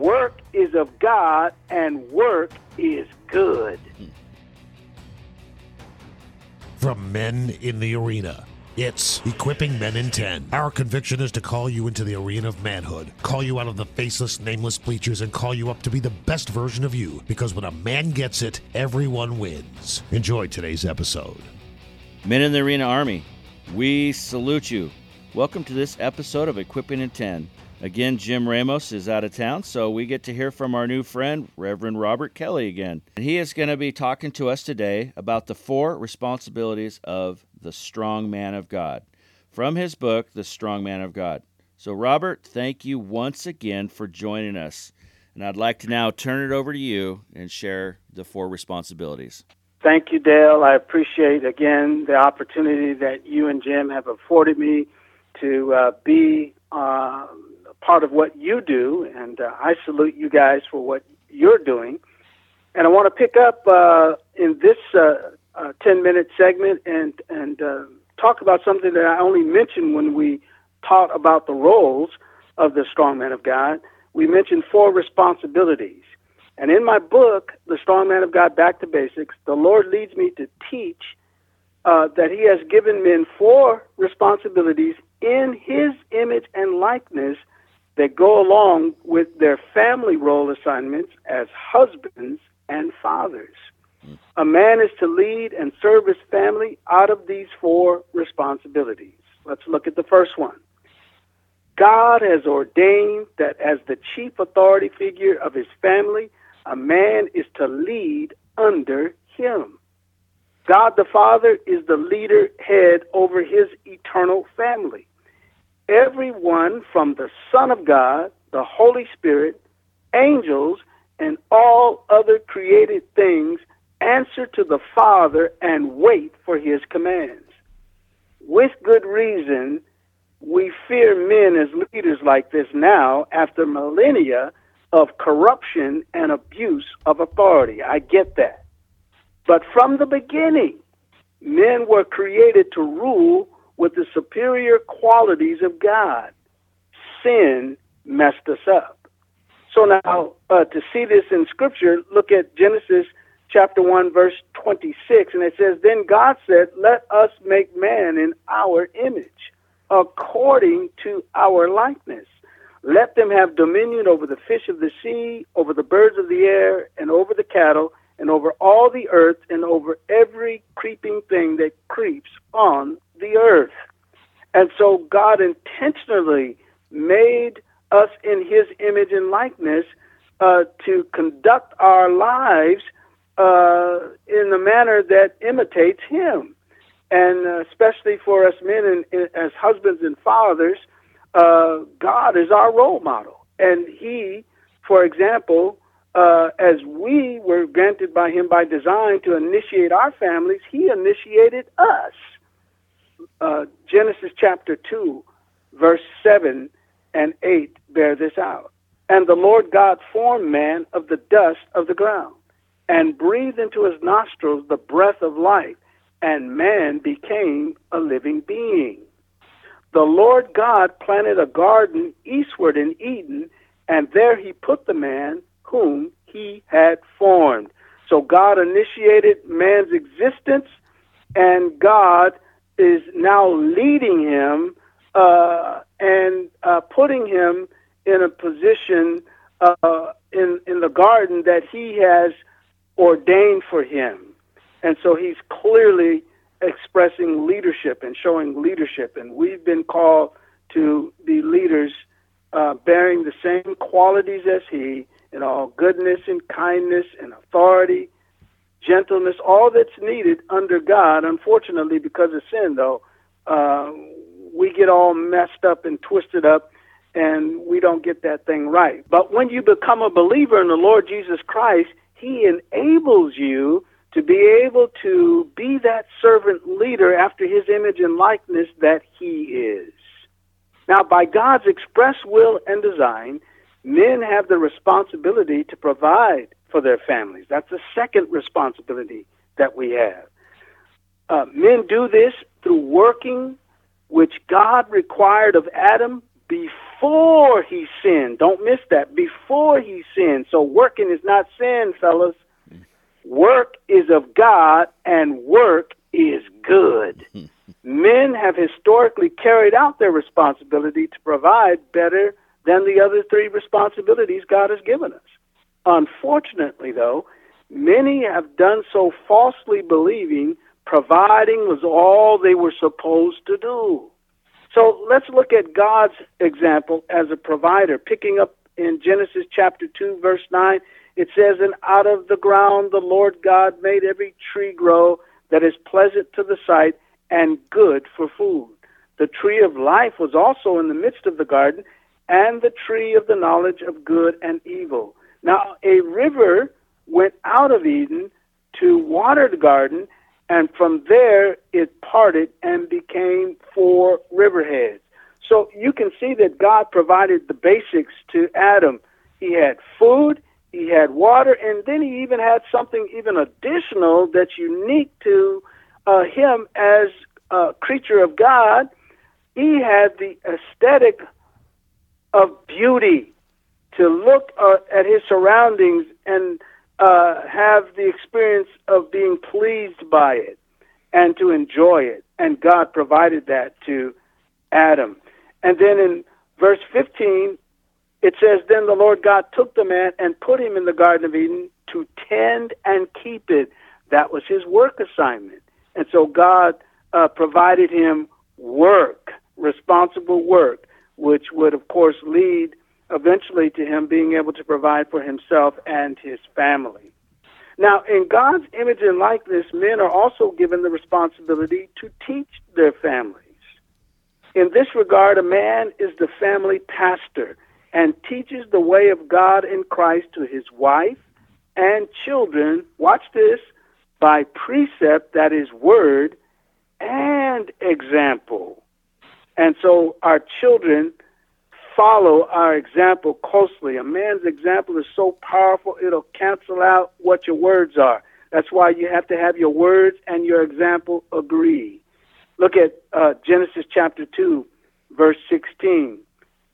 Work is of God and work is good. From men in the arena. It's Equipping Men in 10. Our conviction is to call you into the arena of manhood, call you out of the faceless, nameless bleachers, and call you up to be the best version of you. Because when a man gets it, everyone wins. Enjoy today's episode. Men in the Arena Army, we salute you. Welcome to this episode of Equipping in 10. Again, Jim Ramos is out of town, so we get to hear from our new friend, Reverend Robert Kelly, again. And he is going to be talking to us today about the four responsibilities of the strong man of God from his book, The Strong Man of God. So, Robert, thank you once again for joining us. And I'd like to now turn it over to you and share the four responsibilities. Thank you, Dale. I appreciate again the opportunity that you and Jim have afforded me to uh, be uh, part of what you do, and uh, I salute you guys for what you're doing. And I want to pick up uh, in this uh, uh, 10 minute segment and, and uh, talk about something that I only mentioned when we taught about the roles of the strong man of God. We mentioned four responsibilities. And in my book, The Strong Man of God Back to Basics, the Lord leads me to teach uh, that He has given men four responsibilities in His image and likeness that go along with their family role assignments as husbands and fathers. A man is to lead and serve his family out of these four responsibilities. Let's look at the first one. God has ordained that as the chief authority figure of his family, a man is to lead under him. God the Father is the leader head over his eternal family everyone from the Son of God, the Holy Spirit, angels, and all other created things answer to the Father and wait for his commands. With good reason, we fear men as leaders like this now after millennia of corruption and abuse of authority. I get that. But from the beginning, men were created to rule with the superior qualities of God. Sin messed us up. So now, uh, to see this in Scripture, look at Genesis chapter 1, verse 26, and it says, Then God said, Let us make man in our image, according to our likeness. Let them have dominion over the fish of the sea, over the birds of the air, and over the cattle, and over all the earth, and over every creeping thing that creeps on the earth. And so God intentionally made us in his image and likeness uh, to conduct our lives uh, in the manner that imitates him. And uh, especially for us men and, and, as husbands and fathers, uh, God is our role model. And he, for example, uh, as we were granted by him by design to initiate our families, he initiated us uh, Genesis chapter 2, verse 7 and 8 bear this out. And the Lord God formed man of the dust of the ground and breathed into his nostrils the breath of life, and man became a living being. The Lord God planted a garden eastward in Eden, and there he put the man whom he had formed. So God initiated man's existence, and God is now leading him uh, and uh, putting him in a position uh, in in the garden that he has ordained for him. And so he's clearly expressing leadership and showing leadership. And we've been called to be leaders uh, bearing the same qualities as he in all goodness and kindness and authority, gentleness, all that's needed under God. Unfortunately, because of sin, though, uh, we get all messed up and twisted up and we don't get that thing right. But when you become a believer in the Lord Jesus Christ, He enables you to be able to be that servant leader after His image and likeness that He is. Now, by God's express will and design, men have the responsibility to provide for their families. That's the second responsibility that we have. Uh, men do this through working, which God required of Adam before he sinned. Don't miss that. Before he sinned. So working is not sin, fellas. Work is of God, and work is good. Men have historically carried out their responsibility to provide better than the other three responsibilities God has given us. Unfortunately, though, many have done so falsely believing providing was all they were supposed to do. So let's look at God's example as a provider. Picking up in Genesis chapter 2, verse 9, it says, And out of the ground the Lord God made every tree grow that is pleasant to the sight and good for food. The tree of life was also in the midst of the garden, and the tree of the knowledge of good and evil. Now, a river went out of Eden to water the garden, and from there it parted and became four riverheads. So you can see that God provided the basics to Adam. He had food, he had water, and then he even had something even additional that's unique to uh, him as a creature of God. He had the aesthetic of beauty to look uh, at his surroundings and uh, have the experience of being pleased by it and to enjoy it. And God provided that to Adam. And then in verse 15, it says, Then the Lord God took the man and put him in the Garden of Eden to tend and keep it. That was his work assignment. And so God uh, provided him work, responsible work which would, of course, lead eventually to him being able to provide for himself and his family. Now, in God's image and likeness, men are also given the responsibility to teach their families. In this regard, a man is the family pastor and teaches the way of God in Christ to his wife and children. Watch this by precept, that is, word, and example. And so our children follow our example closely. A man's example is so powerful, it'll cancel out what your words are. That's why you have to have your words and your example agree. Look at uh, Genesis chapter 2, verse 16.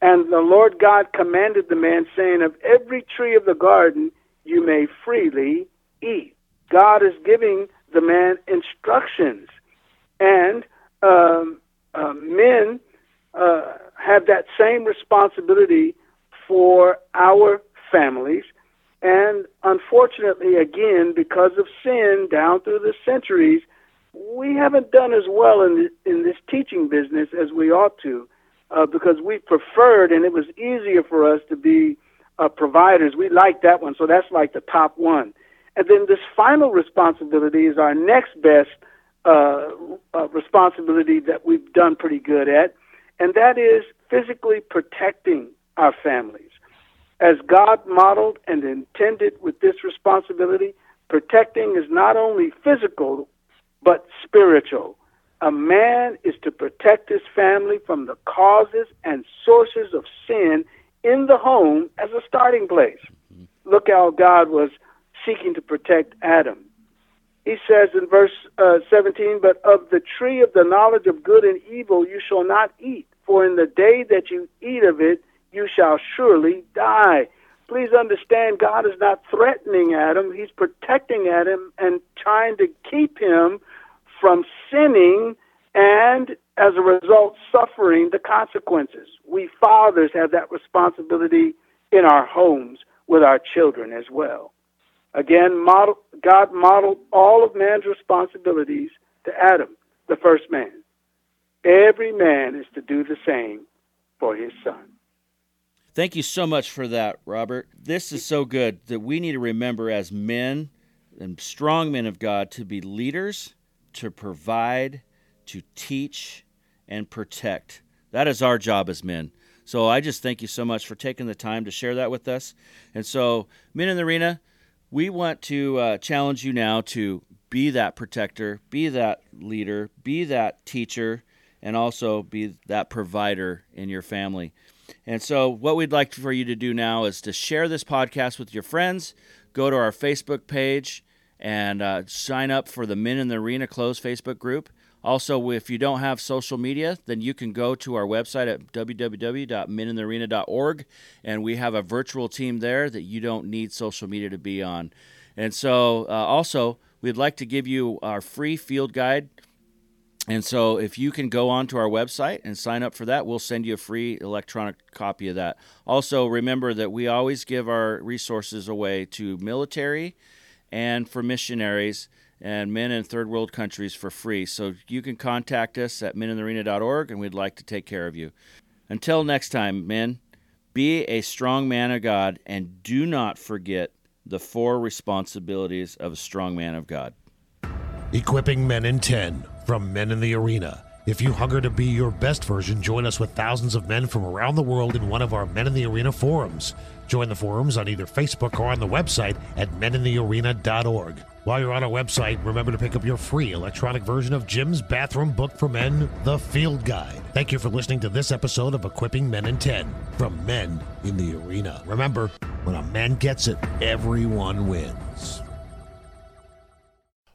And the Lord God commanded the man, saying, Of every tree of the garden you may freely eat. God is giving the man instructions. And um, uh, men uh, have that same responsibility for our families. And unfortunately, again, because of sin down through the centuries, we haven't done as well in, the, in this teaching business as we ought to uh, because we preferred and it was easier for us to be uh, providers. We like that one, so that's like the top one. And then this final responsibility is our next best uh, uh, responsibility that we've done pretty good at, and that is physically protecting our families. As God modeled and intended with this responsibility, protecting is not only physical, but spiritual. A man is to protect his family from the causes and sources of sin in the home as a starting place. Mm-hmm. Look how God was seeking to protect Adam he says in verse uh, 17, But of the tree of the knowledge of good and evil you shall not eat, for in the day that you eat of it, you shall surely die. Please understand, God is not threatening Adam, He's protecting Adam and trying to keep him from sinning and, as a result, suffering the consequences. We fathers have that responsibility in our homes with our children as well. Again, model, God modeled all of man's responsibilities to Adam, the first man. Every man is to do the same for his son. Thank you so much for that, Robert. This is so good that we need to remember as men and strong men of God to be leaders, to provide, to teach, and protect. That is our job as men. So I just thank you so much for taking the time to share that with us. And so, Men in the Arena, we want to uh, challenge you now to be that protector, be that leader, be that teacher, and also be that provider in your family. And so, what we'd like for you to do now is to share this podcast with your friends. Go to our Facebook page and uh, sign up for the Men in the Arena closed Facebook group. Also, if you don't have social media, then you can go to our website at www.meninthearena.org, and we have a virtual team there that you don't need social media to be on. And so, uh, also, we'd like to give you our free field guide and so, if you can go onto our website and sign up for that, we'll send you a free electronic copy of that. Also, remember that we always give our resources away to military and for missionaries and men in third world countries for free. So, you can contact us at meninthearena.org and we'd like to take care of you. Until next time, men, be a strong man of God and do not forget the four responsibilities of a strong man of God. Equipping Men in 10 from Men in the Arena. If you hunger to be your best version, join us with thousands of men from around the world in one of our Men in the Arena forums. Join the forums on either Facebook or on the website at meninthearena.org. While you're on our website, remember to pick up your free electronic version of Jim's bathroom book for men, The Field Guide. Thank you for listening to this episode of Equipping Men in 10 from Men in the Arena. Remember, when a man gets it, everyone wins.